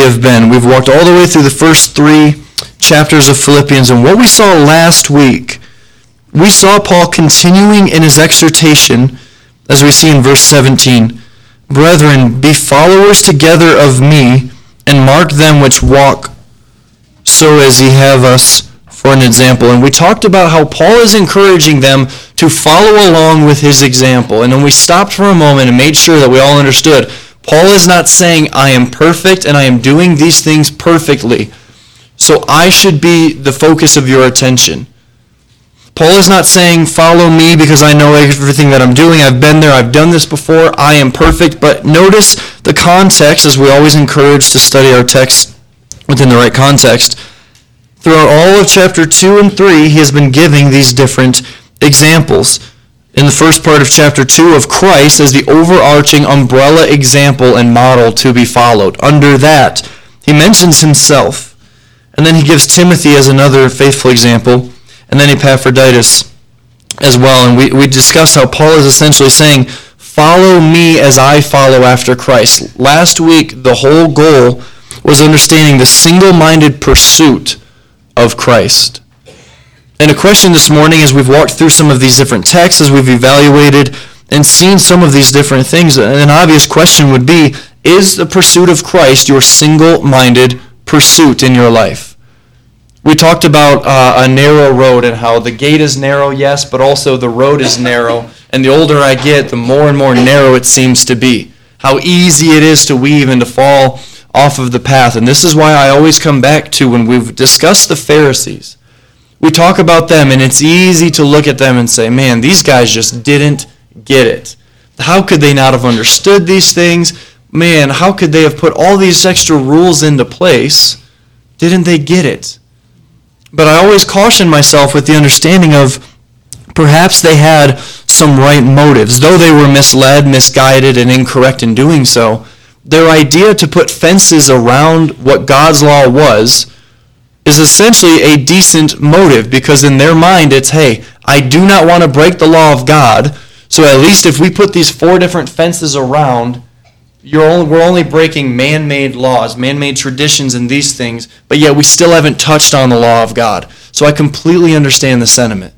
have been. We've walked all the way through the first three chapters of Philippians, and what we saw last week, we saw Paul continuing in his exhortation, as we see in verse 17 Brethren, be followers together of me, and mark them which walk so as ye have us for an example. And we talked about how Paul is encouraging them to follow along with his example. And then we stopped for a moment and made sure that we all understood Paul is not saying, I am perfect and I am doing these things perfectly. So I should be the focus of your attention. Paul is not saying, follow me because I know everything that I'm doing. I've been there. I've done this before. I am perfect. But notice the context, as we always encourage to study our text within the right context. Throughout all of chapter 2 and 3, he has been giving these different examples in the first part of chapter 2 of Christ as the overarching umbrella example and model to be followed. Under that, he mentions himself. And then he gives Timothy as another faithful example. And then Epaphroditus as well. And we, we discussed how Paul is essentially saying, follow me as I follow after Christ. Last week, the whole goal was understanding the single-minded pursuit of Christ. And a question this morning as we've walked through some of these different texts, as we've evaluated and seen some of these different things, an obvious question would be, is the pursuit of Christ your single-minded pursuit in your life? We talked about uh, a narrow road and how the gate is narrow, yes, but also the road is narrow. And the older I get, the more and more narrow it seems to be. How easy it is to weave and to fall off of the path. And this is why I always come back to when we've discussed the Pharisees we talk about them, and it's easy to look at them and say, man, these guys just didn't get it. How could they not have understood these things? Man, how could they have put all these extra rules into place? Didn't they get it? But I always caution myself with the understanding of perhaps they had some right motives. Though they were misled, misguided, and incorrect in doing so, their idea to put fences around what God's law was is essentially a decent motive because in their mind it's, hey, I do not want to break the law of God, so at least if we put these four different fences around, only, we're only breaking man-made laws, man-made traditions and these things, but yet we still haven't touched on the law of God. So I completely understand the sentiment.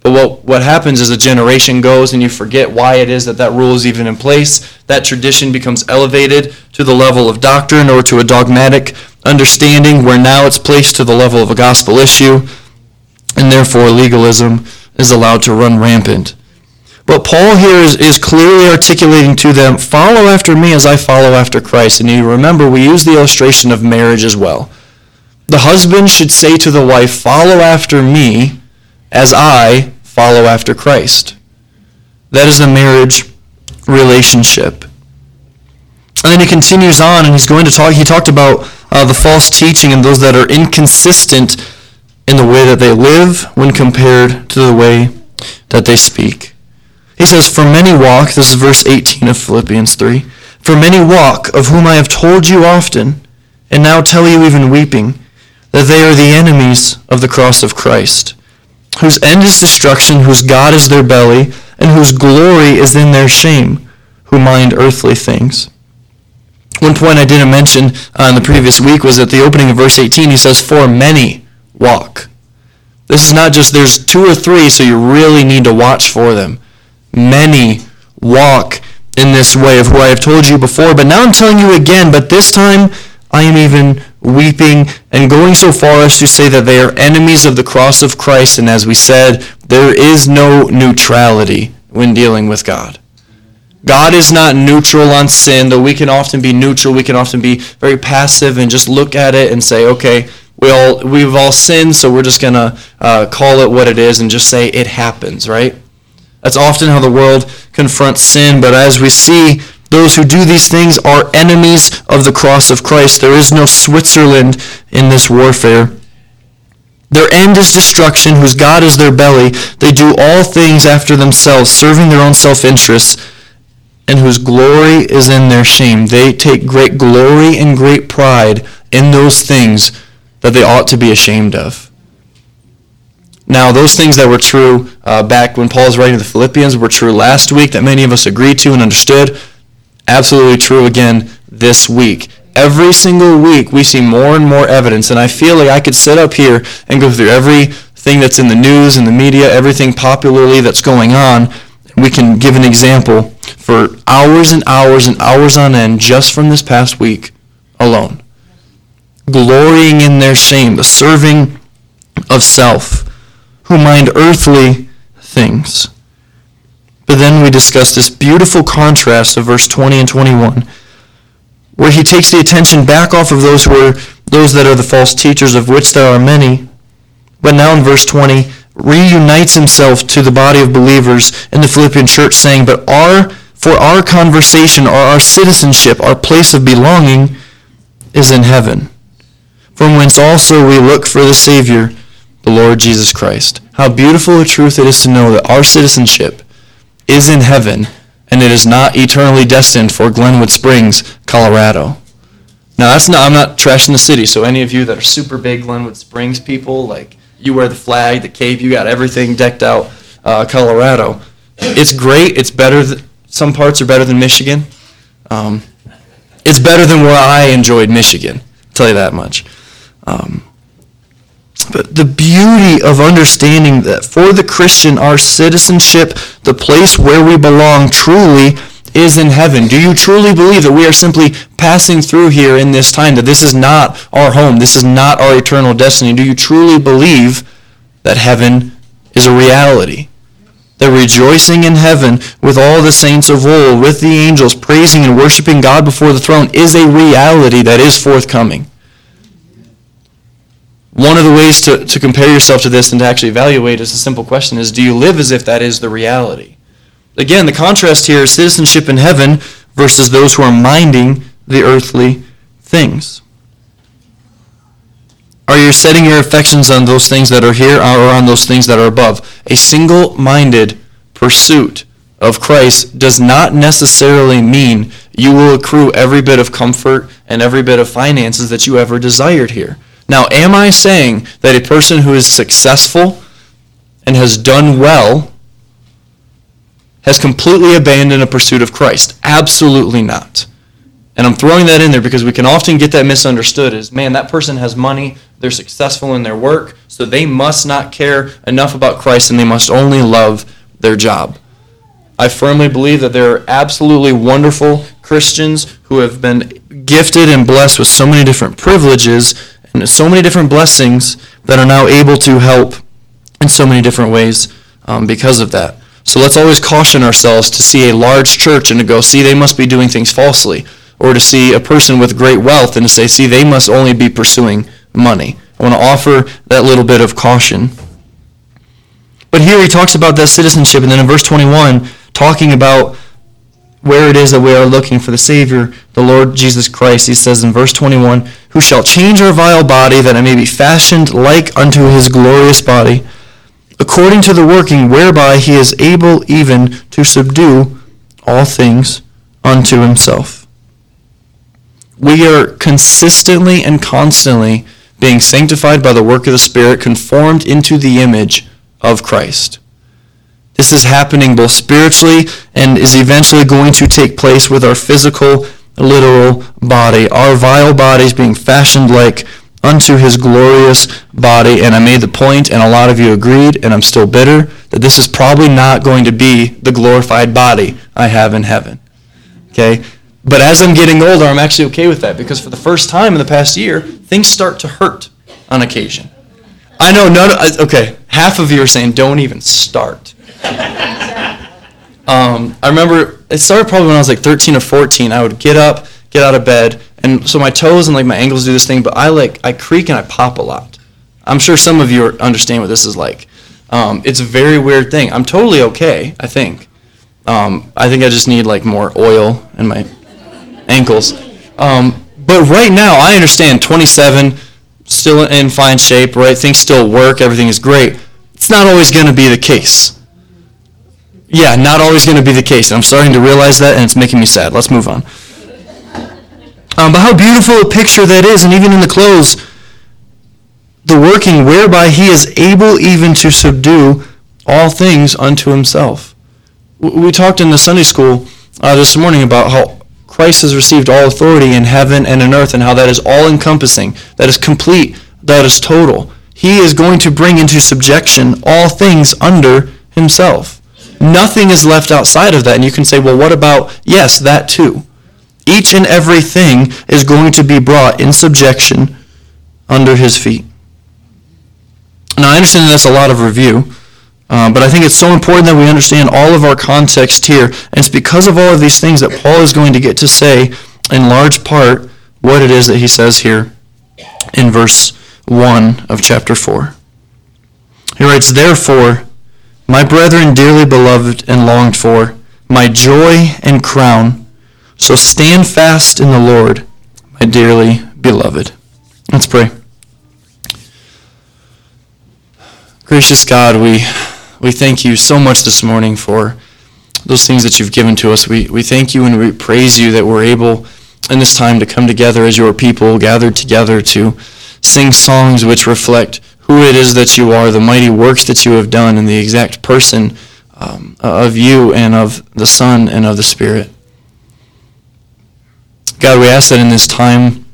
But what, what happens is a generation goes and you forget why it is that that rule is even in place. That tradition becomes elevated to the level of doctrine or to a dogmatic understanding where now it's placed to the level of a gospel issue, and therefore legalism is allowed to run rampant. But Paul here is, is clearly articulating to them, follow after me as I follow after Christ. And you remember, we use the illustration of marriage as well. The husband should say to the wife, follow after me as I follow after Christ. That is the marriage relationship. And then he continues on and he's going to talk, he talked about uh, the false teaching and those that are inconsistent in the way that they live when compared to the way that they speak. He says, For many walk, this is verse 18 of Philippians 3, For many walk, of whom I have told you often, and now tell you even weeping, that they are the enemies of the cross of Christ, whose end is destruction, whose God is their belly, and whose glory is in their shame, who mind earthly things. One point I didn't mention uh, in the previous week was at the opening of verse 18, he says, For many walk. This is not just there's two or three, so you really need to watch for them. Many walk in this way of who I have told you before, but now I'm telling you again, but this time I am even weeping and going so far as to say that they are enemies of the cross of Christ, and as we said, there is no neutrality when dealing with God. God is not neutral on sin, though we can often be neutral. We can often be very passive and just look at it and say, okay, we all, we've all sinned, so we're just going to uh, call it what it is and just say it happens, right? That's often how the world confronts sin, but as we see, those who do these things are enemies of the cross of Christ. There is no Switzerland in this warfare. Their end is destruction, whose God is their belly. They do all things after themselves, serving their own self-interests and whose glory is in their shame. They take great glory and great pride in those things that they ought to be ashamed of. Now, those things that were true uh, back when Paul was writing to the Philippians were true last week that many of us agreed to and understood. Absolutely true again this week. every single week we see more and more evidence, and I feel like I could sit up here and go through everything that's in the news and the media, everything popularly that's going on. We can give an example for hours and hours and hours on end just from this past week alone. Glorying in their shame, the serving of self, who mind earthly things. But then we discuss this beautiful contrast of verse 20 and 21 where he takes the attention back off of those who are those that are the false teachers of which there are many but now in verse 20 reunites himself to the body of believers in the philippian church saying but our for our conversation or our citizenship our place of belonging is in heaven from whence also we look for the savior the lord jesus christ how beautiful a truth it is to know that our citizenship is in heaven and it is not eternally destined for Glenwood Springs, Colorado. Now that's not I'm not trashing the city, so any of you that are super big Glenwood Springs people, like you wear the flag, the cape, you got everything decked out, uh, Colorado. It's great. It's better. Th- some parts are better than Michigan. Um, it's better than where I enjoyed Michigan. I'll tell you that much. Um, but the beauty of understanding that for the Christian, our citizenship, the place where we belong truly is in heaven. Do you truly believe that we are simply passing through here in this time, that this is not our home, this is not our eternal destiny? Do you truly believe that heaven is a reality? That rejoicing in heaven with all the saints of old, with the angels, praising and worshiping God before the throne is a reality that is forthcoming. One of the ways to, to compare yourself to this and to actually evaluate is a simple question is do you live as if that is the reality? Again, the contrast here is citizenship in heaven versus those who are minding the earthly things. Are you setting your affections on those things that are here or on those things that are above? A single minded pursuit of Christ does not necessarily mean you will accrue every bit of comfort and every bit of finances that you ever desired here. Now, am I saying that a person who is successful and has done well has completely abandoned a pursuit of Christ? Absolutely not. And I'm throwing that in there because we can often get that misunderstood as, man, that person has money, they're successful in their work, so they must not care enough about Christ and they must only love their job. I firmly believe that there are absolutely wonderful Christians who have been gifted and blessed with so many different privileges and so many different blessings that are now able to help in so many different ways um, because of that. So let's always caution ourselves to see a large church and to go, see, they must be doing things falsely. Or to see a person with great wealth and to say, see, they must only be pursuing money. I want to offer that little bit of caution. But here he talks about that citizenship, and then in verse 21, talking about where it is that we are looking for the Savior, the Lord Jesus Christ. He says in verse 21, Who shall change our vile body that it may be fashioned like unto his glorious body, according to the working whereby he is able even to subdue all things unto himself. We are consistently and constantly being sanctified by the work of the Spirit, conformed into the image of Christ. This is happening both spiritually and is eventually going to take place with our physical, literal body. Our vile bodies being fashioned like unto his glorious body. And I made the point, and a lot of you agreed, and I'm still bitter, that this is probably not going to be the glorified body I have in heaven. Okay? But as I'm getting older, I'm actually okay with that because for the first time in the past year, things start to hurt on occasion. I know none. Of, okay, half of you are saying don't even start. Um, I remember it started probably when I was like 13 or 14. I would get up, get out of bed, and so my toes and like my ankles do this thing, but I like I creak and I pop a lot. I'm sure some of you understand what this is like. Um, it's a very weird thing. I'm totally okay. I think. Um, I think I just need like more oil in my ankles. Um, but right now, I understand. 27, still in fine shape, right? Things still work. Everything is great. It's not always going to be the case. Yeah, not always going to be the case. And I'm starting to realize that, and it's making me sad. Let's move on. Um, but how beautiful a picture that is, and even in the close, the working whereby he is able even to subdue all things unto himself. We talked in the Sunday school uh, this morning about how Christ has received all authority in heaven and in earth and how that is all encompassing, that is complete, that is total. He is going to bring into subjection all things under himself. Nothing is left outside of that. And you can say, well, what about, yes, that too. Each and everything is going to be brought in subjection under his feet. Now, I understand that's a lot of review, uh, but I think it's so important that we understand all of our context here. And it's because of all of these things that Paul is going to get to say, in large part, what it is that he says here in verse 1 of chapter 4. He writes, Therefore, my brethren dearly beloved and longed for, my joy and crown, so stand fast in the Lord, my dearly beloved. Let's pray. Gracious God, we, we thank you so much this morning for those things that you've given to us. We, we thank you and we praise you that we're able in this time to come together as your people, gathered together to sing songs which reflect who it is that you are, the mighty works that you have done, and the exact person um, of you and of the Son and of the Spirit. God, we ask that in this time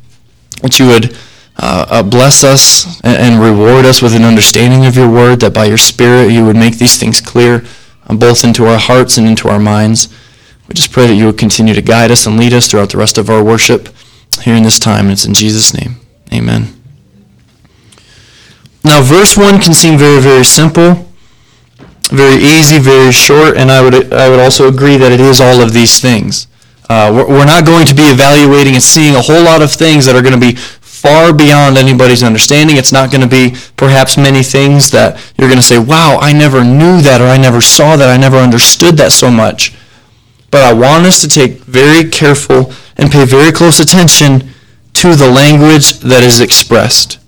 that you would uh, uh, bless us and, and, reward us with an understanding of your word, that by your Spirit you would make these things clear, uh, both into our hearts and into our minds. We just pray that you would continue to guide us and lead us throughout the rest of our worship here in this time. And it's in Jesus' name. Amen. Now, verse 1 can seem very, very simple, very easy, very short, and I would, I would also agree that it is all of these things. Uh, we're, we're not going to be evaluating and seeing a whole lot of things that are going to be far beyond anybody's understanding. It's not going to be perhaps many things that you're going to say, wow, I never knew that, or I never saw that, I never understood that so much. But I want us to take very careful and pay very close attention to the language that is expressed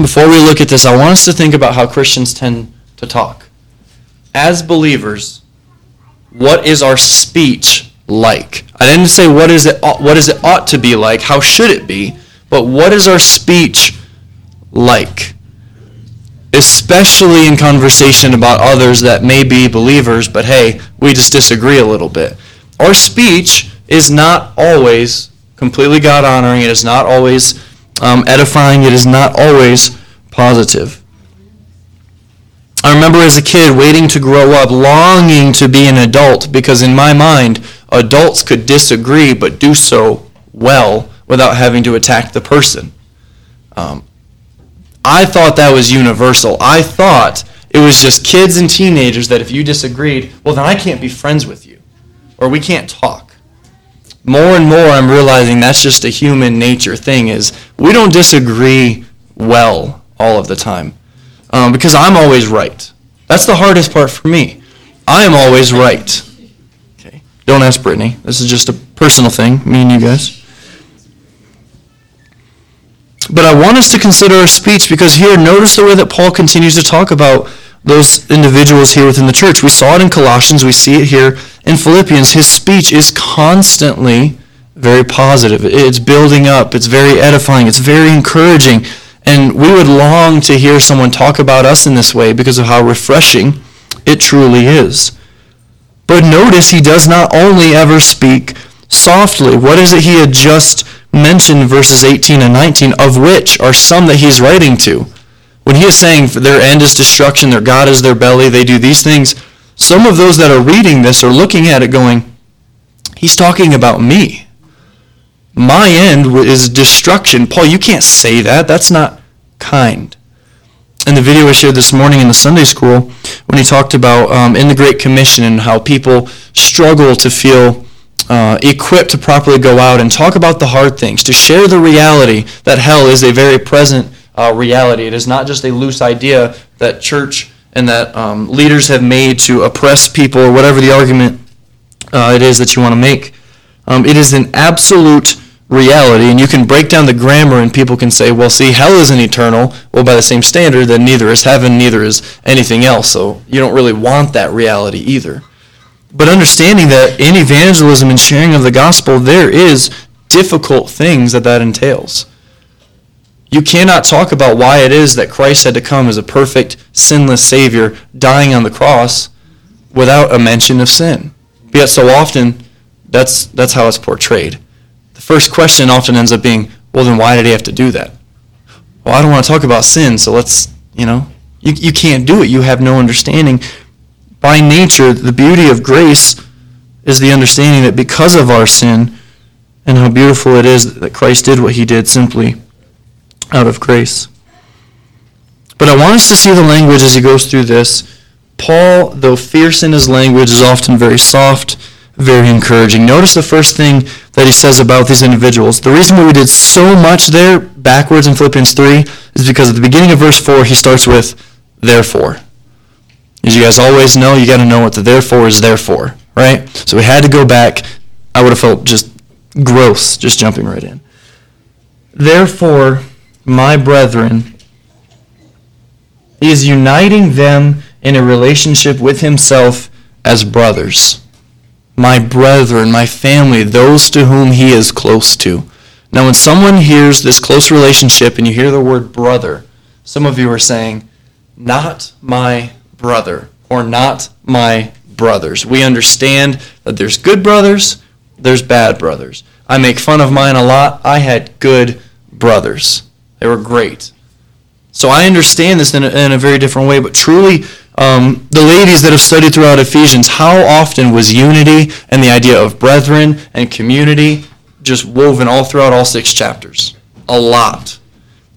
before we look at this, I want us to think about how Christians tend to talk. As believers, what is our speech like? I didn't say what is it what is it ought to be like, how should it be, but what is our speech like? Especially in conversation about others that may be believers, but hey, we just disagree a little bit. Our speech is not always completely God honoring, it is not always um, edifying, it is not always positive. I remember as a kid waiting to grow up, longing to be an adult, because in my mind, adults could disagree but do so well without having to attack the person. Um, I thought that was universal. I thought it was just kids and teenagers that if you disagreed, well, then I can't be friends with you, or we can't talk more and more I'm realizing that's just a human nature thing is we don't disagree well all of the time um, because I'm always right. That's the hardest part for me. I am always right. Don't ask Brittany. This is just a personal thing, me and you guys. But I want us to consider our speech because here, notice the way that Paul continues to talk about those individuals here within the church. We saw it in Colossians, we see it here in Philippians. His speech is constantly very positive. It's building up, it's very edifying, it's very encouraging. And we would long to hear someone talk about us in this way because of how refreshing it truly is. But notice he does not only ever speak softly. What is it he had just mentioned, verses 18 and 19, of which are some that he's writing to? When he is saying their end is destruction, their God is their belly, they do these things, some of those that are reading this are looking at it going, he's talking about me. My end is destruction. Paul, you can't say that. That's not kind. In the video I shared this morning in the Sunday school, when he talked about um, in the Great Commission and how people struggle to feel uh, equipped to properly go out and talk about the hard things, to share the reality that hell is a very present uh, reality. It is not just a loose idea that church and that um, leaders have made to oppress people or whatever the argument uh, it is that you want to make. Um, it is an absolute reality, and you can break down the grammar, and people can say, well, see, hell isn't eternal. Well, by the same standard, then neither is heaven, neither is anything else. So you don't really want that reality either. But understanding that in evangelism and sharing of the gospel, there is difficult things that that entails. You cannot talk about why it is that Christ had to come as a perfect, sinless Savior, dying on the cross, without a mention of sin. Yet so often, That's, that's how it's portrayed. First question often ends up being, well, then why did he have to do that? Well, I don't want to talk about sin, so let's, you know, you, you can't do it. You have no understanding. By nature, the beauty of grace is the understanding that because of our sin and how beautiful it is that Christ did what he did simply out of grace. But I want us to see the language as he goes through this. Paul, though fierce in his language, is often very soft, very encouraging. Notice the first thing that he says about these individuals. The reason why we did so much there backwards in Philippians 3 is because at the beginning of verse 4, he starts with, therefore. As you guys always know, you got to know what the therefore is there for, right? So we had to go back. I would have felt just gross just jumping right in. Therefore, my brethren, is uniting them in a relationship with himself as brothers. My brethren, my family, those to whom he is close to. Now, when someone hears this close relationship and you hear the word brother, some of you are saying, not my brother or not my brothers. We understand that there's good brothers, there's bad brothers. I make fun of mine a lot. I had good brothers. They were great. So I understand this in a, in a very different way, but truly, um, the ladies that have studied throughout Ephesians, how often was unity and the idea of brethren and community just woven all throughout all six chapters? A lot.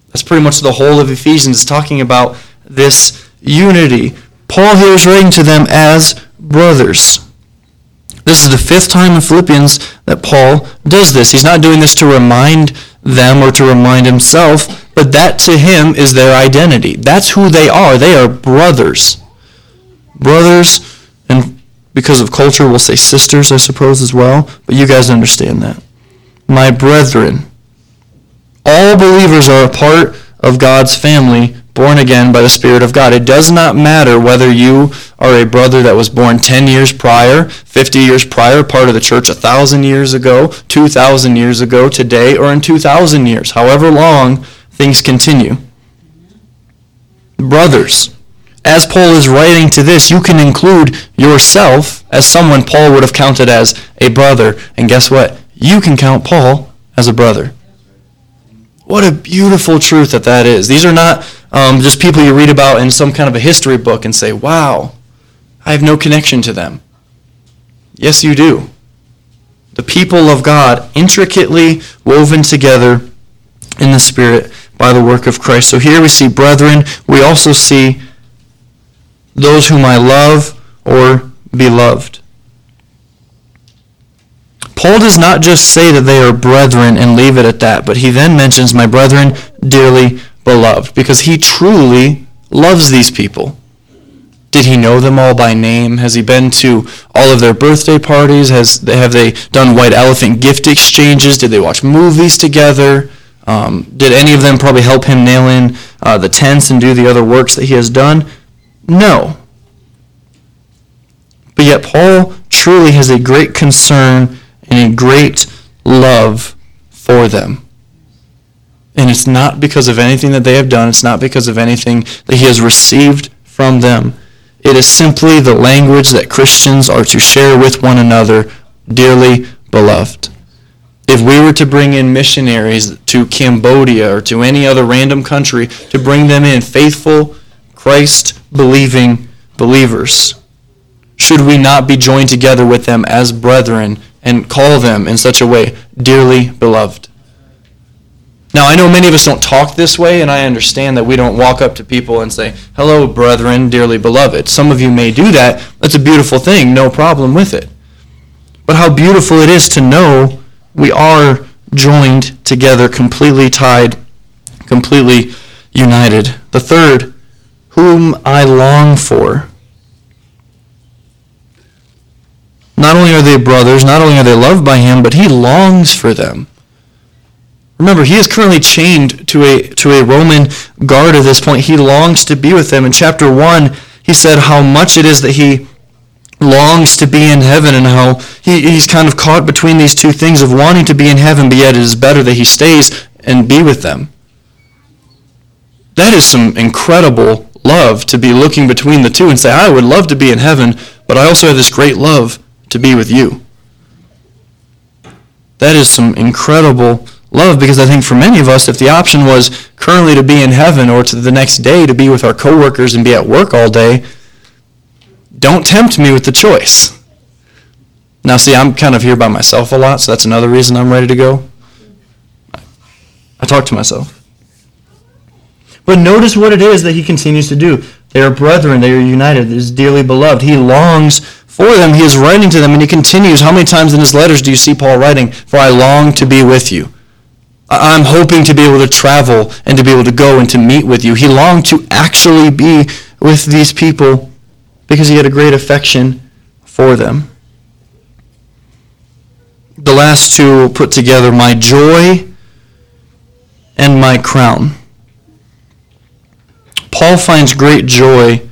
That's pretty much the whole of Ephesians, talking about this unity. Paul here is writing to them as brothers. This is the fifth time in Philippians that Paul does this. He's not doing this to remind them or to remind himself, but that to him is their identity. That's who they are. They are brothers. Brothers, and because of culture, we'll say sisters, I suppose, as well, but you guys understand that. My brethren. All believers are a part of God's family born again by the Spirit of God. It does not matter whether you are a brother that was born 10 years prior, 50 years prior, part of the church 1,000 years ago, 2,000 years ago, today, or in 2,000 years. However long things continue. Brothers, as Paul is writing to this, you can include yourself as someone Paul would have counted as a brother. And guess what? You can count Paul as a brother. What a beautiful truth that that is. These are not um, just people you read about in some kind of a history book and say, wow, I have no connection to them. Yes, you do. The people of God, intricately woven together in the Spirit by the work of Christ. So here we see brethren. We also see those whom I love or beloved. Paul does not just say that they are brethren and leave it at that, but he then mentions, my brethren, dearly beloved because he truly loves these people. Did he know them all by name? Has he been to all of their birthday parties? Has have they done white elephant gift exchanges? Did they watch movies together? Um, did any of them probably help him nail in uh, the tents and do the other works that he has done? No. But yet Paul truly has a great concern and a great love for them. And it's not because of anything that they have done. It's not because of anything that he has received from them. It is simply the language that Christians are to share with one another, dearly beloved. If we were to bring in missionaries to Cambodia or to any other random country, to bring them in faithful, Christ believing believers, should we not be joined together with them as brethren and call them in such a way, dearly beloved? Now, I know many of us don't talk this way, and I understand that we don't walk up to people and say, Hello, brethren, dearly beloved. Some of you may do that. That's a beautiful thing, no problem with it. But how beautiful it is to know we are joined together, completely tied, completely united. The third, whom I long for. Not only are they brothers, not only are they loved by him, but he longs for them. Remember, he is currently chained to a, to a Roman guard at this point. He longs to be with them. In chapter 1, he said how much it is that he longs to be in heaven and how he, he's kind of caught between these two things of wanting to be in heaven, but yet it is better that he stays and be with them. That is some incredible love to be looking between the two and say, I would love to be in heaven, but I also have this great love to be with you. That is some incredible love because I think for many of us, if the option was currently to be in heaven or to the next day to be with our coworkers and be at work all day, don't tempt me with the choice. Now, see, I'm kind of here by myself a lot, so that's another reason I'm ready to go. I talk to myself. But notice what it is that he continues to do. They are brethren, they are united, They is dearly beloved. He longs for them, he is writing to them, and he continues. How many times in his letters do you see Paul writing, For I long to be with you? I'm hoping to be able to travel and to be able to go and to meet with you. He longed to actually be with these people because he had a great affection for them. The last two put together my joy and my crown. Paul finds great joy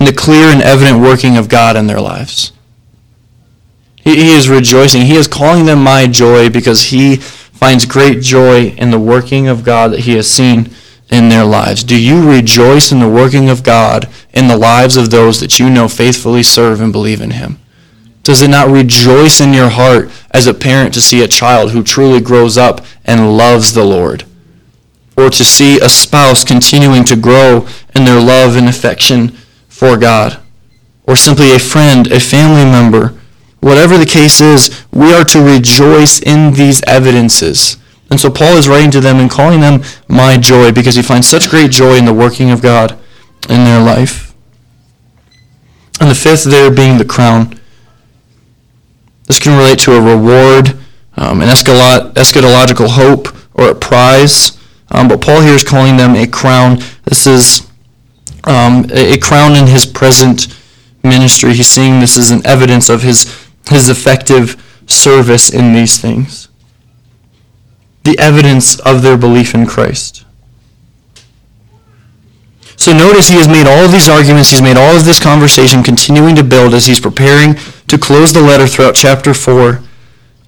in the clear and evident working of God in their lives. He, he is rejoicing. He is calling them my joy because he finds great joy in the working of God that he has seen in their lives. Do you rejoice in the working of God in the lives of those that you know faithfully serve and believe in him? Does it not rejoice in your heart as a parent to see a child who truly grows up and loves the Lord? Or to see a spouse continuing to grow in their love and affection for God? Or simply a friend, a family member Whatever the case is, we are to rejoice in these evidences. And so Paul is writing to them and calling them my joy because he finds such great joy in the working of God in their life. And the fifth there being the crown. This can relate to a reward, um, an eschatological hope, or a prize. Um, but Paul here is calling them a crown. This is um, a crown in his present ministry. He's seeing this as an evidence of his his effective service in these things. The evidence of their belief in Christ. So notice he has made all of these arguments, he's made all of this conversation continuing to build as he's preparing to close the letter throughout chapter 4.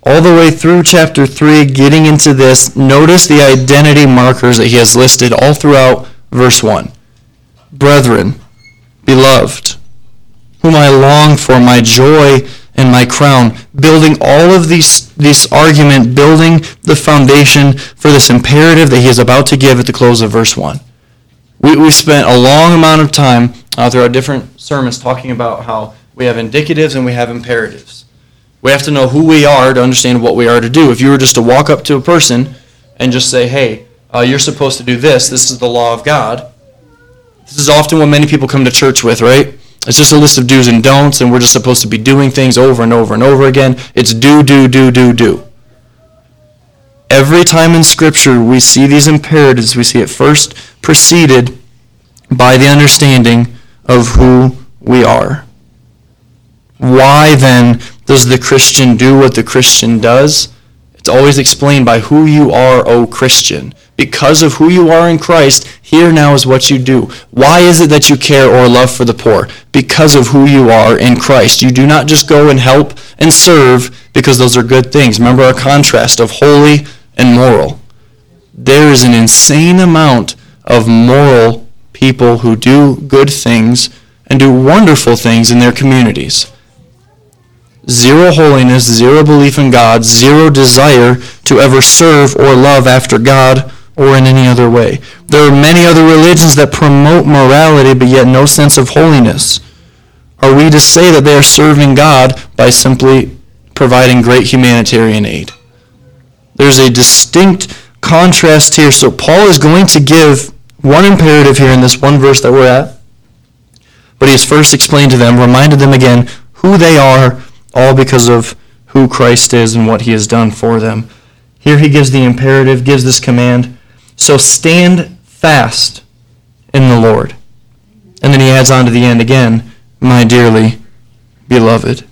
All the way through chapter 3, getting into this, notice the identity markers that he has listed all throughout verse 1. Brethren, beloved, whom I long for, my joy and my crown, building all of these this argument, building the foundation for this imperative that he is about to give at the close of verse 1. We, we've spent a long amount of time uh, through our different sermons talking about how we have indicatives and we have imperatives. We have to know who we are to understand what we are to do. If you were just to walk up to a person and just say, hey, uh, you're supposed to do this, this is the law of God, this is often what many people come to church with, right? It's just a list of do's and don'ts, and we're just supposed to be doing things over and over and over again. It's do, do, do, do, do. Every time in Scripture we see these imperatives, we see it first preceded by the understanding of who we are. Why then does the Christian do what the Christian does? It's always explained by who you are, O Christian because of who you are in Christ, here now is what you do. Why is it that you care or love for the poor? Because of who you are in Christ. You do not just go and help and serve because those are good things. Remember our contrast of holy and moral. There is an insane amount of moral people who do good things and do wonderful things in their communities. Zero holiness, zero belief in God, zero desire to ever serve or love after God or in any other way. There are many other religions that promote morality but yet no sense of holiness. Are we to say that they are serving God by simply providing great humanitarian aid? There's a distinct contrast here. So Paul is going to give one imperative here in this one verse that we're at. But he has first explained to them, reminded them again who they are, all because of who Christ is and what he has done for them. Here he gives the imperative, gives this command. So stand fast in the Lord. And then he adds on to the end again, my dearly beloved.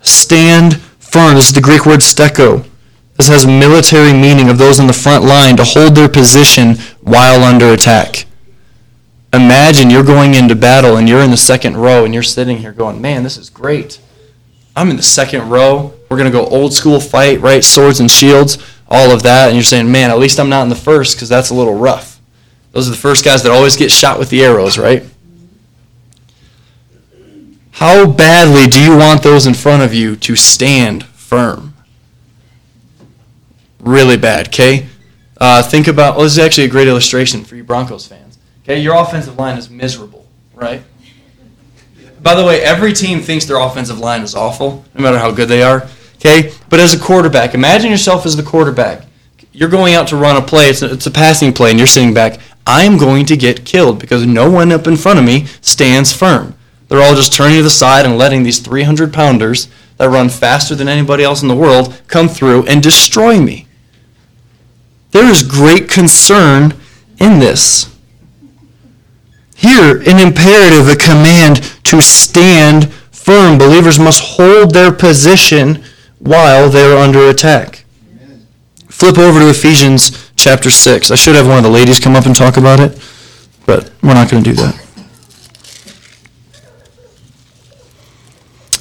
Stand firm. This is the Greek word steko. This has military meaning of those in the front line to hold their position while under attack. Imagine you're going into battle and you're in the second row and you're sitting here going, man, this is great. I'm in the second row. We're going to go old school fight, right? Swords and shields all of that, and you're saying, man, at least I'm not in the first because that's a little rough. Those are the first guys that always get shot with the arrows, right? How badly do you want those in front of you to stand firm? really bad, okay? Uh, think about, well, this is actually a great illustration for you Broncos fans. Okay, your offensive line is miserable, right? By the way, every team thinks their offensive line is awful, no matter how good they are. Okay, but as a quarterback, imagine yourself as the quarterback. You're going out to run a play. It's a, it's a passing play, and you're sitting back. I'm going to get killed because no one up in front of me stands firm. They're all just turning to the side and letting these 300 pounders that run faster than anybody else in the world come through and destroy me. There is great concern in this. Here, an imperative, a command to stand firm. Believers must hold their position while they are under attack. Amen. Flip over to Ephesians chapter 6. I should have one of the ladies come up and talk about it, but we're not going to do that.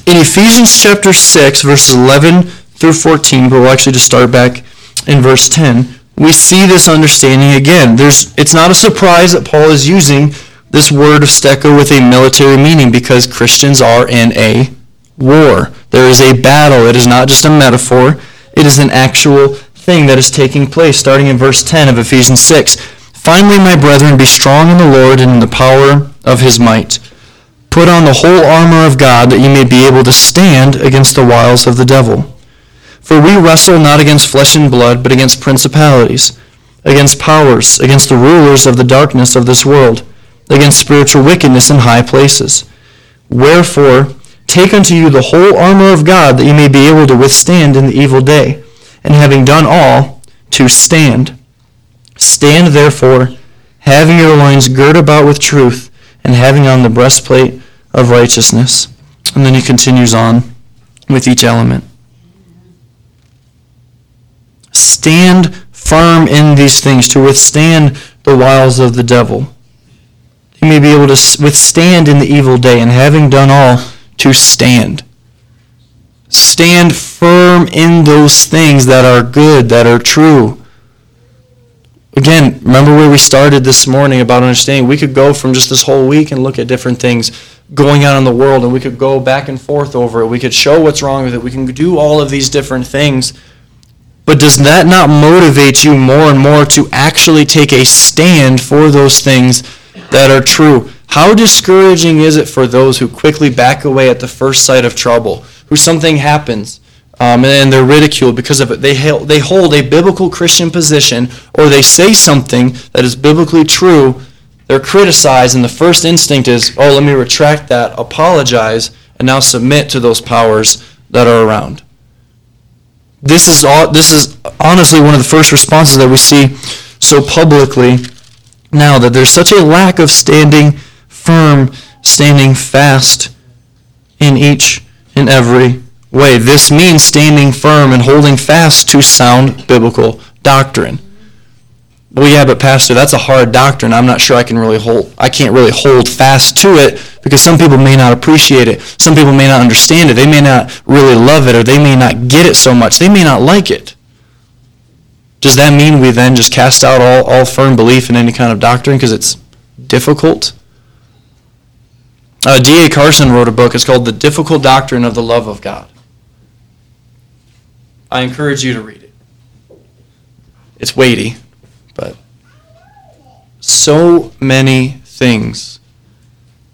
In Ephesians chapter 6, verses 11 through 14, but we'll actually just start back in verse 10, we see this understanding again. There's, it's not a surprise that Paul is using this word of steko with a military meaning because Christians are in a war. There is a battle. It is not just a metaphor. It is an actual thing that is taking place, starting in verse 10 of Ephesians 6. Finally, my brethren, be strong in the Lord and in the power of his might. Put on the whole armor of God that you may be able to stand against the wiles of the devil. For we wrestle not against flesh and blood, but against principalities, against powers, against the rulers of the darkness of this world against spiritual wickedness in high places. Wherefore, take unto you the whole armor of God, that ye may be able to withstand in the evil day, and having done all, to stand. Stand therefore, having your loins girt about with truth, and having on the breastplate of righteousness. And then he continues on with each element. Stand firm in these things to withstand the wiles of the devil you may be able to withstand in the evil day, and having done all, to stand. Stand firm in those things that are good, that are true. Again, remember where we started this morning about understanding. We could go from just this whole week and look at different things going on in the world, and we could go back and forth over it. We could show what's wrong with it. We can do all of these different things. But does that not motivate you more and more to actually take a stand for those things that are true. How discouraging is it for those who quickly back away at the first sight of trouble, who something happens um, and they're ridiculed because of it? They, they hold a biblical Christian position or they say something that is biblically true. They're criticized, and the first instinct is, oh, let me retract that, apologize, and now submit to those powers that are around. This is, all, this is honestly one of the first responses that we see so publicly now that there's such a lack of standing firm, standing fast in each and every way. This means standing firm and holding fast to sound biblical doctrine. Well, yeah, but pastor, that's a hard doctrine. I'm not sure I can really hold. I can't really hold fast to it because some people may not appreciate it. Some people may not understand it. They may not really love it, or they may not get it so much. They may not like it. Does that mean we then just cast out all, all firm belief in any kind of doctrine because it's difficult? Uh, D.A. Carson wrote a book. It's called The Difficult Doctrine of the Love of God. I encourage you to read it. It's weighty, but so many things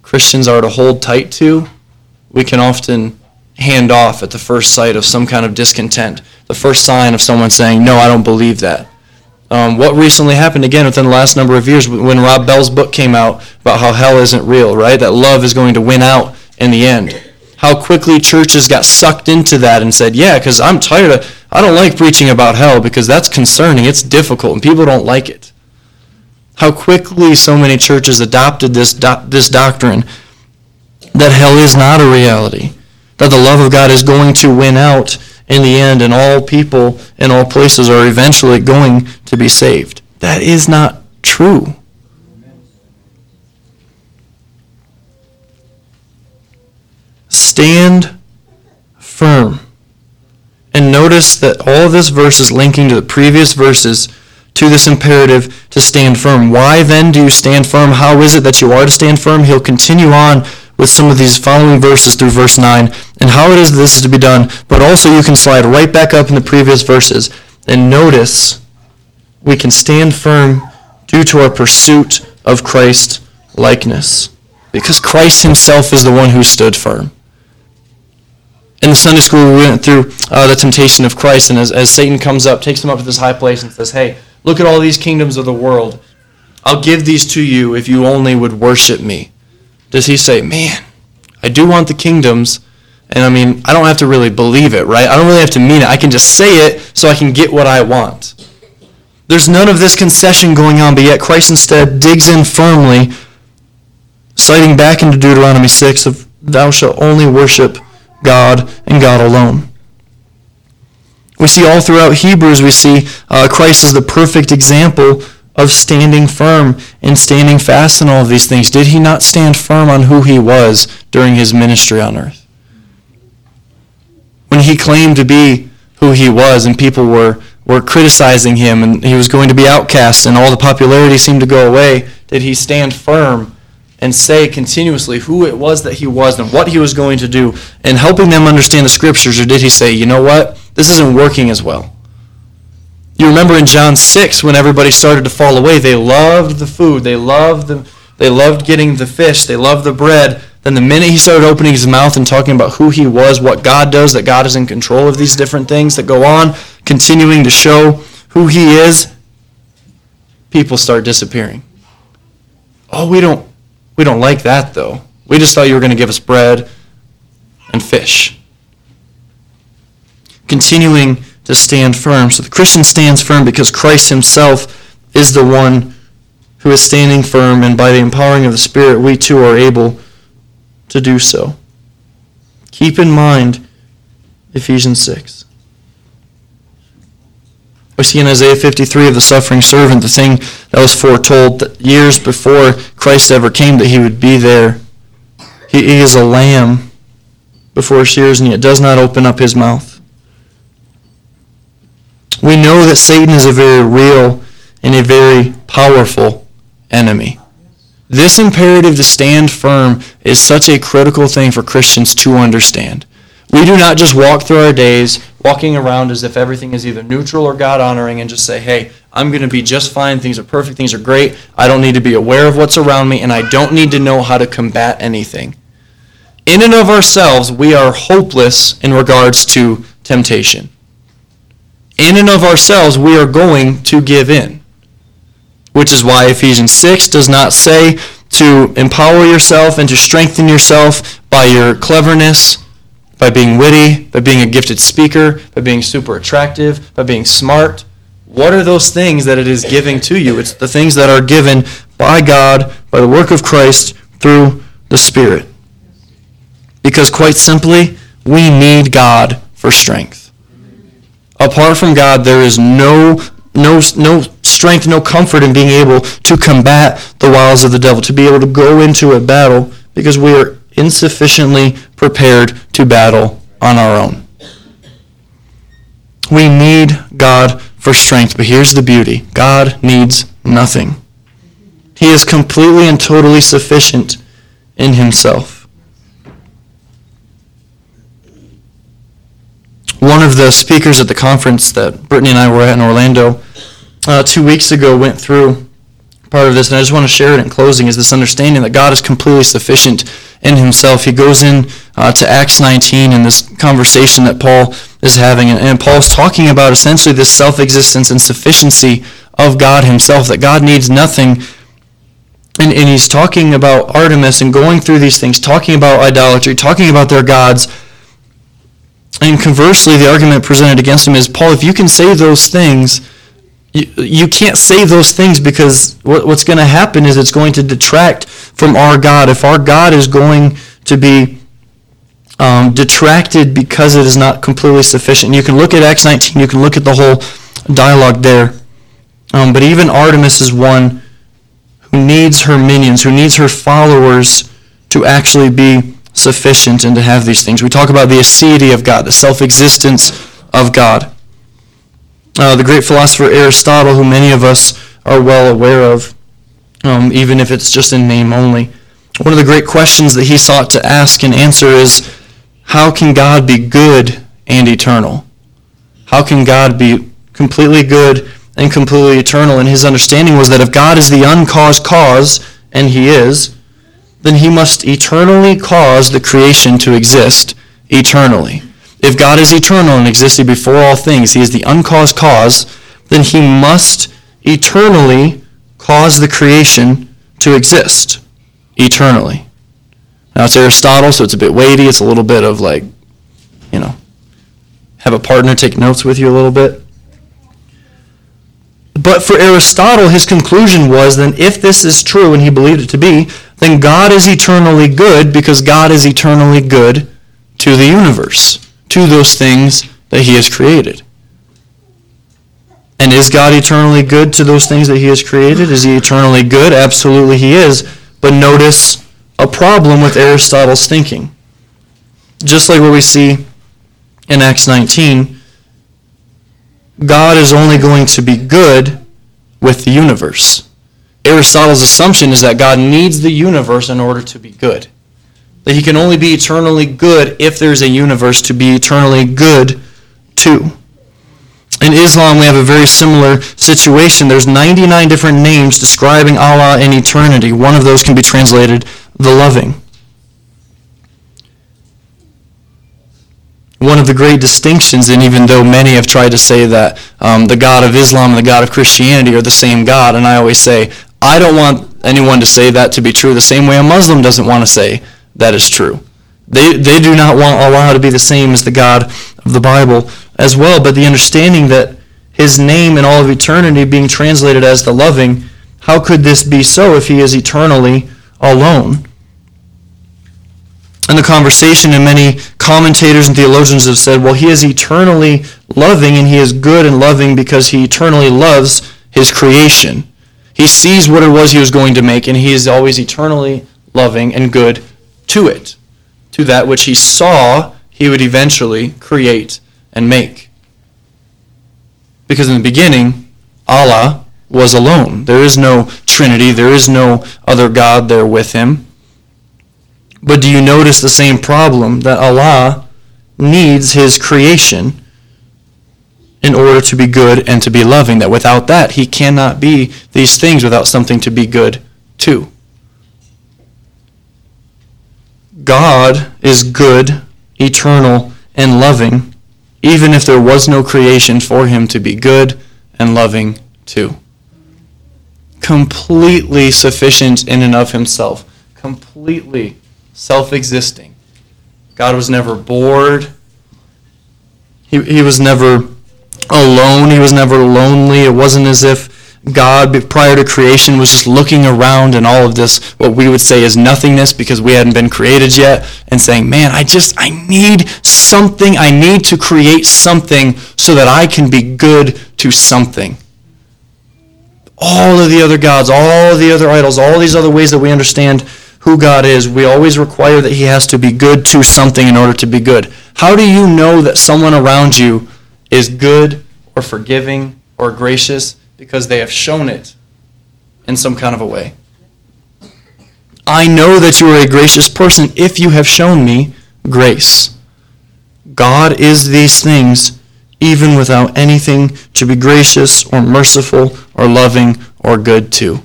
Christians are to hold tight to, we can often hand off at the first sight of some kind of discontent the first sign of someone saying, No, I don't believe that. Um, what recently happened again within the last number of years when Rob Bell's book came out about how hell isn't real, right? That love is going to win out in the end. How quickly churches got sucked into that and said, Yeah, because I'm tired of, I don't like preaching about hell because that's concerning, it's difficult, and people don't like it. How quickly so many churches adopted this, do- this doctrine that hell is not a reality, that the love of God is going to win out in the end, and all people in all places are eventually going to be saved. That is not true. Stand firm. And notice that all of this verse is linking to the previous verses to this imperative to stand firm. Why then do you stand firm? How is it that you are to stand firm? He'll continue on with some of these following verses through verse 9 and how it is that this is to be done, but also you can slide right back up in the previous verses. And notice, we can stand firm due to our pursuit of Christ likeness. Because Christ himself is the one who stood firm. In the Sunday school, we went through uh, the temptation of Christ, and as, as Satan comes up, takes him up to this high place and says, Hey, look at all these kingdoms of the world. I'll give these to you if you only would worship me. Does he say, Man, I do want the kingdoms, and I mean, I don't have to really believe it, right? I don't really have to mean it. I can just say it so I can get what I want. There's none of this concession going on, but yet Christ instead digs in firmly, citing back into Deuteronomy 6 of, Thou shalt only worship God and God alone. We see all throughout Hebrews, we see uh, Christ as the perfect example of standing firm and standing fast in all of these things. Did he not stand firm on who he was during his ministry on earth? When he claimed to be who he was and people were, were criticizing him and he was going to be outcast and all the popularity seemed to go away, did he stand firm and say continuously who it was that he was and what he was going to do and helping them understand the scriptures? Or did he say, you know what? This isn't working as well. You remember in John 6 when everybody started to fall away, they loved the food, they loved the, they loved getting the fish, they loved the bread. Then the minute he started opening his mouth and talking about who he was, what God does, that God is in control of these different things that go on, continuing to show who he is, people start disappearing. Oh, we don't we don't like that, though. We just thought you were going to give us bread and fish. Continuing to stand firm. So the Christian stands firm because Christ himself is the one who is standing firm, and by the empowering of the Spirit, we too are able to do so. Keep in mind Ephesians 6. We see in Isaiah 53 of the suffering servant, the thing that was foretold that years before Christ ever came, that he would be there. He, he is a lamb before shears, and yet does not open up his mouth. We know that Satan is a very real and a very powerful enemy. This imperative to stand firm is such a critical thing for Christians to understand. We do not just walk through our days walking around as if everything is either neutral or God honoring and just say, hey, I'm going to be just fine. Things are perfect. Things are great. I don't need to be aware of what's around me, and I don't need to know how to combat anything. In and of ourselves, we are hopeless in regards to temptation. In and of ourselves, we are going to give in. Which is why Ephesians 6 does not say to empower yourself and to strengthen yourself by your cleverness by being witty, by being a gifted speaker, by being super attractive, by being smart. What are those things that it is giving to you? It's the things that are given by God, by the work of Christ, through the Spirit. Because quite simply, we need God for strength. Apart from God, there is no, no, no strength, no comfort in being able to combat the wiles of the devil, to be able to go into a battle, because we are insufficiently prepared to battle on our own. We need God for strength, but here's the beauty God needs nothing. He is completely and totally sufficient in himself. One of the speakers at the conference that Brittany and I were at in Orlando uh, two weeks ago went through part of this, and I just want to share it in closing, is this understanding that God is completely sufficient in himself. He goes in uh, to Acts 19 in this conversation that Paul is having, and, and Paul's talking about essentially this self-existence and sufficiency of God himself, that God needs nothing. And, and he's talking about Artemis and going through these things, talking about idolatry, talking about their gods. And conversely, the argument presented against him is, Paul, if you can say those things, you, you can't say those things because what, what's going to happen is it's going to detract from our God. If our God is going to be um, detracted because it is not completely sufficient, you can look at Acts 19, you can look at the whole dialogue there. Um, but even Artemis is one who needs her minions, who needs her followers to actually be sufficient and to have these things. We talk about the aseity of God, the self-existence of God. Uh, the great philosopher Aristotle, who many of us are well aware of, um, even if it's just in name only. One of the great questions that he sought to ask and answer is, how can God be good and eternal? How can God be completely good, and completely eternal. And his understanding was that if God is the uncaused cause, and he is, then he must eternally cause the creation to exist eternally. If God is eternal and existed before all things, he is the uncaused cause, then he must eternally cause the creation to exist eternally. Now it's Aristotle, so it's a bit weighty. It's a little bit of like, you know, have a partner take notes with you a little bit. But for Aristotle, his conclusion was that if this is true, and he believed it to be, then God is eternally good because God is eternally good to the universe, to those things that he has created. And is God eternally good to those things that he has created? Is he eternally good? Absolutely he is. But notice a problem with Aristotle's thinking. Just like what we see in Acts 19, God is only going to be good with the universe. Aristotle's assumption is that God needs the universe in order to be good. That he can only be eternally good if there's a universe to be eternally good to. In Islam, we have a very similar situation. There's 99 different names describing Allah in eternity. One of those can be translated the loving. one of the great distinctions, and even though many have tried to say that um, the God of Islam and the God of Christianity are the same God, and I always say, I don't want anyone to say that to be true the same way a Muslim doesn't want to say that is true. They, they do not want Allah to be the same as the God of the Bible as well, but the understanding that his name in all of eternity being translated as the loving, how could this be so if he is eternally alone? And the conversation, and many commentators and theologians have said, well, he is eternally loving, and he is good and loving because he eternally loves his creation. He sees what it was he was going to make, and he is always eternally loving and good to it, to that which he saw he would eventually create and make. Because in the beginning, Allah was alone. There is no Trinity, there is no other God there with him. But do you notice the same problem that Allah needs his creation in order to be good and to be loving? That without that, he cannot be these things without something to be good to. God is good, eternal, and loving, even if there was no creation for him to be good and loving to. Completely sufficient in and of himself. Completely self existing. God was never bored. He, he was never alone. He was never lonely. It wasn't as if God, prior to creation, was just looking around and all of this, what we would say is nothingness because we hadn't been created yet, and saying, Man, I just, I need something. I need to create something so that I can be good to something. All of the other gods, all the other idols, all these other ways that we understand who God is, we always require that he has to be good to something in order to be good. How do you know that someone around you is good or forgiving or gracious? Because they have shown it in some kind of a way. I know that you are a gracious person if you have shown me grace. God is these things even without anything to be gracious or merciful or loving or good to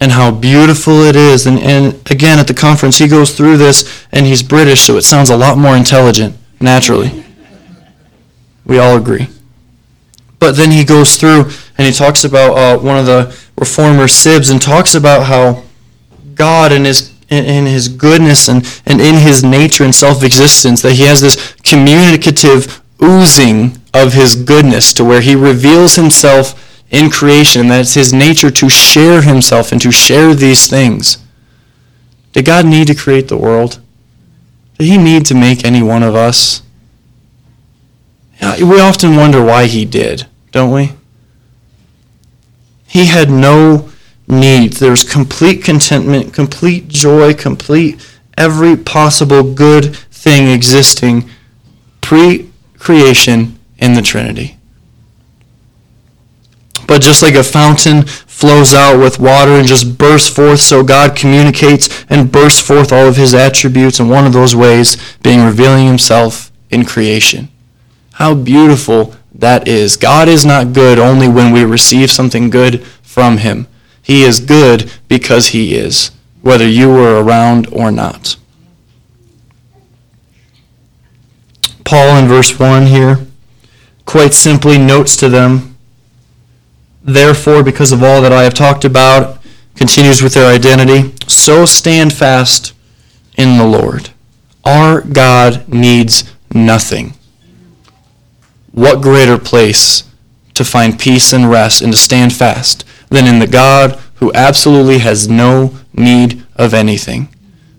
and how beautiful it is. And, and again, at the conference, he goes through this, and he's British, so it sounds a lot more intelligent, naturally. We all agree. But then he goes through and he talks about uh, one of the reformer Sibbes and talks about how God in his in his goodness and, and in his nature and self-existence that he has this communicative oozing of his goodness to where he reveals himself in creation, and that it's his nature to share himself and to share these things. Did God need to create the world? Did he need to make any one of us? We often wonder why he did, don't we? He had no needs. There was complete contentment, complete joy, complete every possible good thing existing pre creation in the Trinity. But just like a fountain flows out with water and just bursts forth, so God communicates and bursts forth all of his attributes, and one of those ways being revealing himself in creation. How beautiful that is. God is not good only when we receive something good from him. He is good because he is, whether you were around or not. Paul in verse 1 here quite simply notes to them, Therefore, because of all that I have talked about, continues with their identity, so stand fast in the Lord. Our God needs nothing. What greater place to find peace and rest and to stand fast than in the God who absolutely has no need of anything,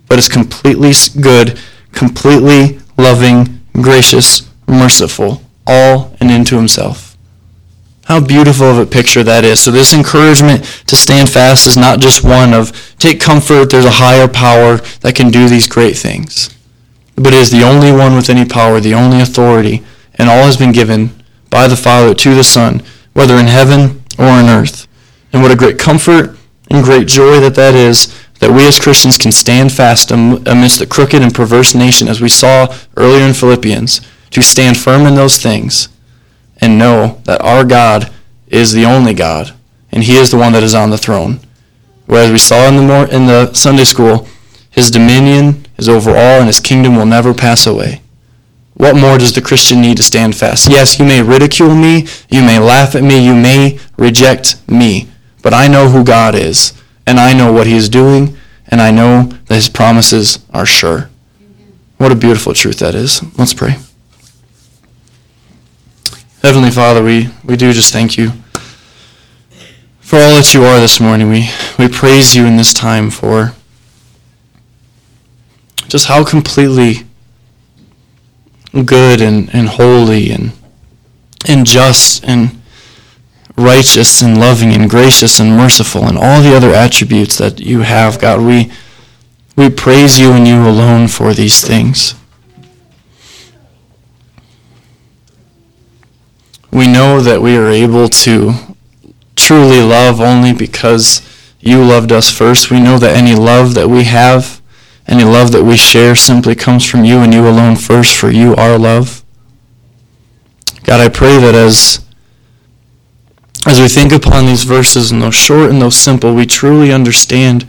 but is completely good, completely loving, gracious, merciful, all and into himself. How beautiful of a picture that is. So this encouragement to stand fast is not just one of take comfort, there's a higher power that can do these great things. But it is the only one with any power, the only authority, and all has been given by the Father to the Son, whether in heaven or on earth. And what a great comfort and great joy that that is, that we as Christians can stand fast amidst the crooked and perverse nation, as we saw earlier in Philippians, to stand firm in those things and know that our God is the only God, and He is the one that is on the throne. Whereas we saw in the, in the Sunday school, His dominion is over all, and His kingdom will never pass away. What more does the Christian need to stand fast? Yes, you may ridicule me, you may laugh at me, you may reject me, but I know who God is, and I know what He is doing, and I know that His promises are sure. What a beautiful truth that is. Let's pray. Heavenly Father, we, we do just thank you for all that you are this morning. We, we praise you in this time for just how completely good and, and holy and, and just and righteous and loving and gracious and merciful and all the other attributes that you have, God. We, we praise you and you alone for these things. we know that we are able to truly love only because you loved us first. We know that any love that we have, any love that we share simply comes from you and you alone first, for you are love. God, I pray that as as we think upon these verses and those short and those simple, we truly understand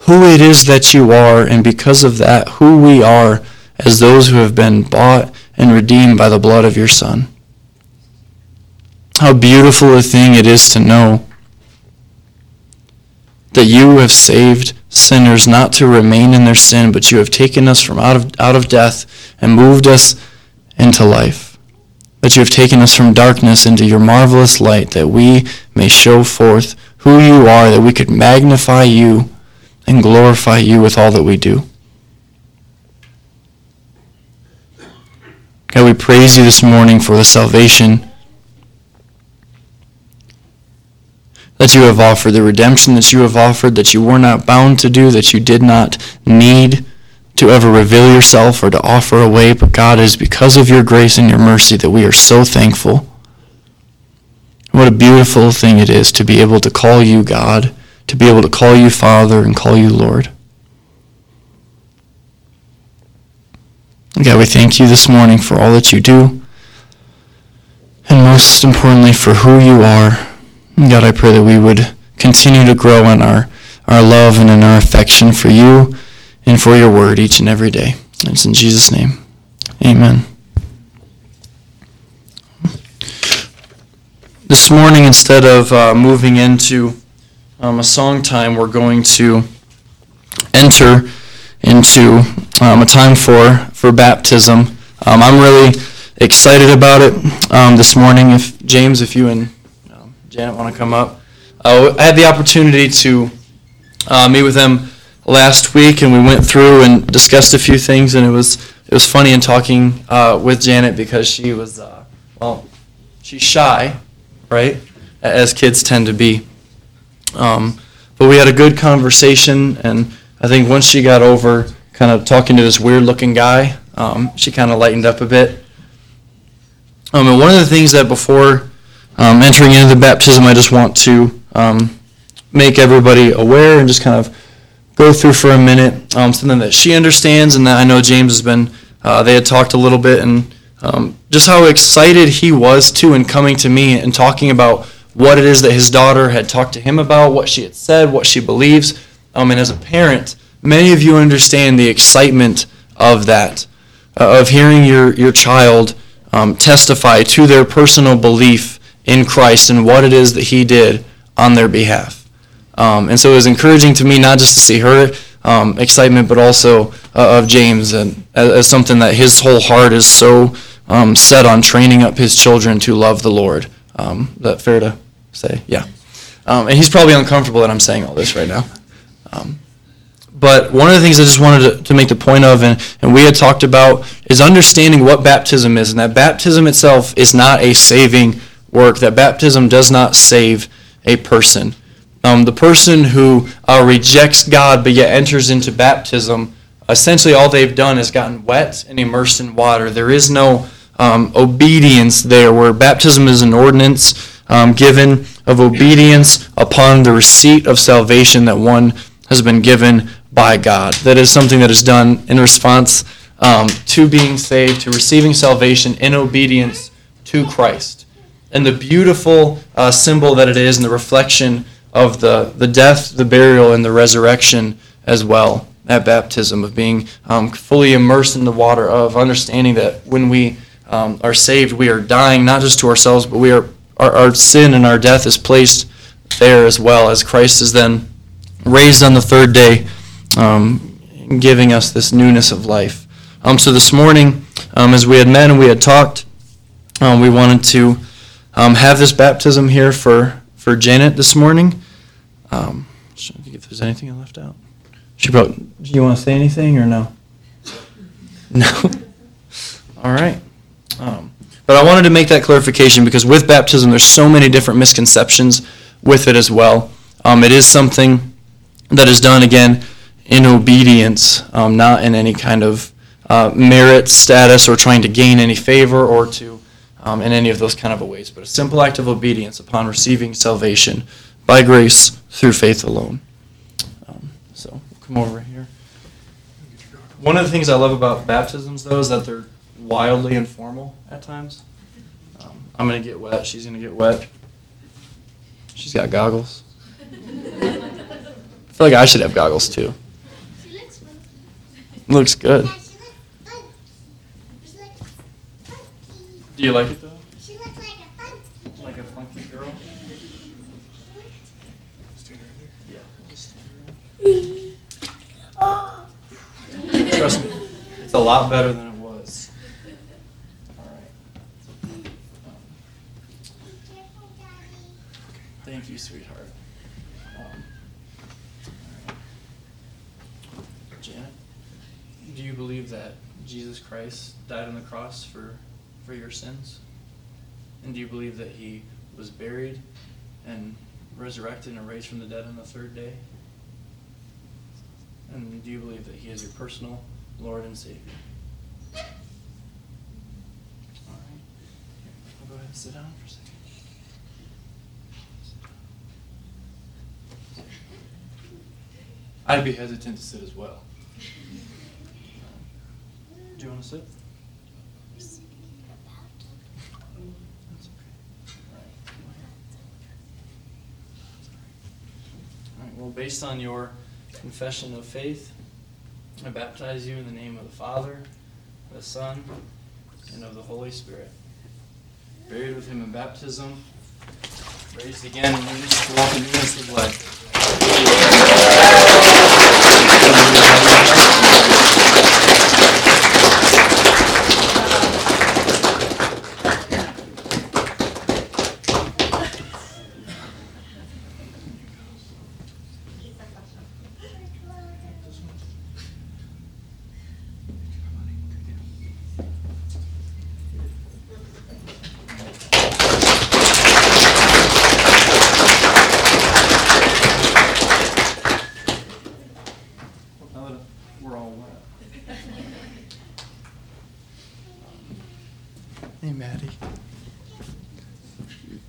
who it is that you are, and because of that, who we are as those who have been bought and redeemed by the blood of your Son. How beautiful a thing it is to know that you have saved sinners not to remain in their sin, but you have taken us from out of, out of death and moved us into life. That you have taken us from darkness into your marvelous light, that we may show forth who you are, that we could magnify you and glorify you with all that we do. God, we praise you this morning for the salvation that you have offered, the redemption that you have offered, that you were not bound to do, that you did not need to ever reveal yourself or to offer away. But God, is because of your grace and your mercy that we are so thankful. What a beautiful thing it is to be able to call you God, to be able to call you Father and call you Lord. God, we thank you this morning for all that you do, and most importantly for who you are God, I pray that we would continue to grow in our, our love and in our affection for you and for your word each and every day. It's in Jesus' name. Amen. This morning, instead of uh, moving into um, a song time, we're going to enter into um, a time for, for baptism. Um, I'm really excited about it um, this morning. If James, if you and Janet want to come up? Uh, I had the opportunity to uh, meet with them last week, and we went through and discussed a few things, and it was it was funny in talking uh, with Janet because she was uh, well, she's shy, right, as kids tend to be. Um, but we had a good conversation, and I think once she got over kind of talking to this weird-looking guy, um, she kind of lightened up a bit. Um, and one of the things that before um, entering into the baptism, I just want to um, make everybody aware and just kind of go through for a minute um, something that she understands and that I know James has been. Uh, they had talked a little bit and um, just how excited he was too in coming to me and talking about what it is that his daughter had talked to him about, what she had said, what she believes. Um, and as a parent, many of you understand the excitement of that, uh, of hearing your, your child um, testify to their personal belief in Christ and what it is that he did on their behalf. Um, and so it was encouraging to me not just to see her um, excitement, but also uh, of James and as, as, something that his whole heart is so um, set on training up his children to love the Lord. Um, is that fair to say? Yeah. Um, and he's probably uncomfortable that I'm saying all this right now. Um, but one of the things I just wanted to, to make the point of, and, and we had talked about, is understanding what baptism is, and that baptism itself is not a saving work, that baptism does not save a person. Um, the person who uh, rejects God but yet enters into baptism, essentially all they've done is gotten wet and immersed in water. There is no um, obedience there, where baptism is an ordinance um, given of obedience upon the receipt of salvation that one has been given by God. That is something that is done in response um, to being saved, to receiving salvation in obedience to Christ. And the beautiful uh, symbol that it is, and the reflection of the, the death, the burial, and the resurrection as well at baptism, of being um, fully immersed in the water, of understanding that when we um, are saved, we are dying not just to ourselves, but we are our, our sin and our death is placed there as well, as Christ is then raised on the third day, um, giving us this newness of life. Um, so this morning, um, as we had met and we had talked, um, we wanted to um, have this baptism here for for Janet this morning. Um, if there's anything I left out. She wrote, do you want to say anything or no? No? All right. Um, but I wanted to make that clarification because with baptism, there's so many different misconceptions with it as well. Um, it is something that is done, again, in obedience, um, not in any kind of uh, merit status or trying to gain any favor or to um, in any of those kind of ways, but a simple act of obedience upon receiving salvation by grace through faith alone. Um, so we'll come over here. One of the things I love about baptisms, though, is that they're wildly informal at times. Um, I'm going to get wet. She's going to get wet. She's got goggles. I feel like I should have goggles too. Looks good. Do you like it though? She looks like a funky. Like a funky girl? Yeah. Trust me, it's a lot better than it was. Alright. Thank you, sweetheart. Um, Janet, do you believe that Jesus Christ died on the cross for for your sins? And do you believe that he was buried and resurrected and raised from the dead on the third day? And do you believe that he is your personal Lord and Savior? All right. I'll go ahead and sit down for a second. I'd be hesitant to sit as well. Do you want to sit? Well, based on your confession of faith, I baptize you in the name of the Father, the Son, and of the Holy Spirit. Buried with him in baptism, raised again in in newness of life.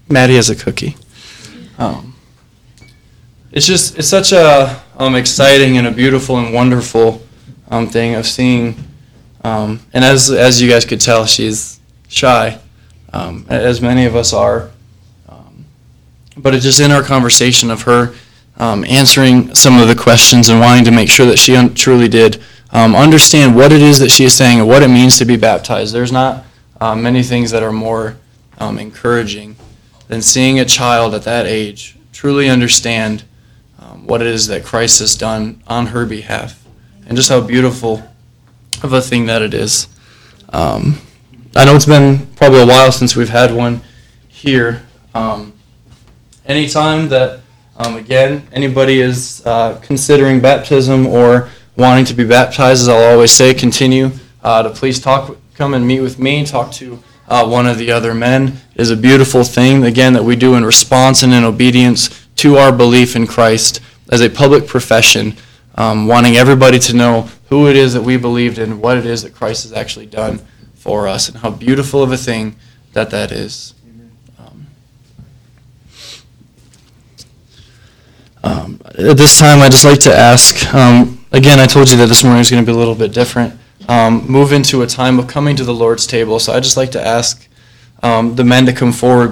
Maddie has a cookie. Um, it's just it's such a um, exciting and a beautiful and wonderful um, thing of seeing. Um, and as as you guys could tell, she's shy, um, as many of us are. Um, but it's just in our conversation of her um, answering some of the questions and wanting to make sure that she un- truly did um, understand what it is that she is saying and what it means to be baptized. There's not uh, many things that are more um, encouraging than seeing a child at that age truly understand um, what it is that Christ has done on her behalf and just how beautiful of a thing that it is. Um, I know it's been probably a while since we've had one here. Um, anytime that, um, again, anybody is uh, considering baptism or wanting to be baptized, as I'll always say, continue uh, to please talk, come and meet with me, talk to uh, one of the other men. Is a beautiful thing, again, that we do in response and in obedience to our belief in Christ as a public profession, um, wanting everybody to know who it is that we believed in, what it is that Christ has actually done for us, and how beautiful of a thing that that is. Um, um, at this time, I'd just like to ask, um, again, I told you that this morning was going to be a little bit different, um, move into a time of coming to the Lord's table. So I'd just like to ask um, the men to come forward, but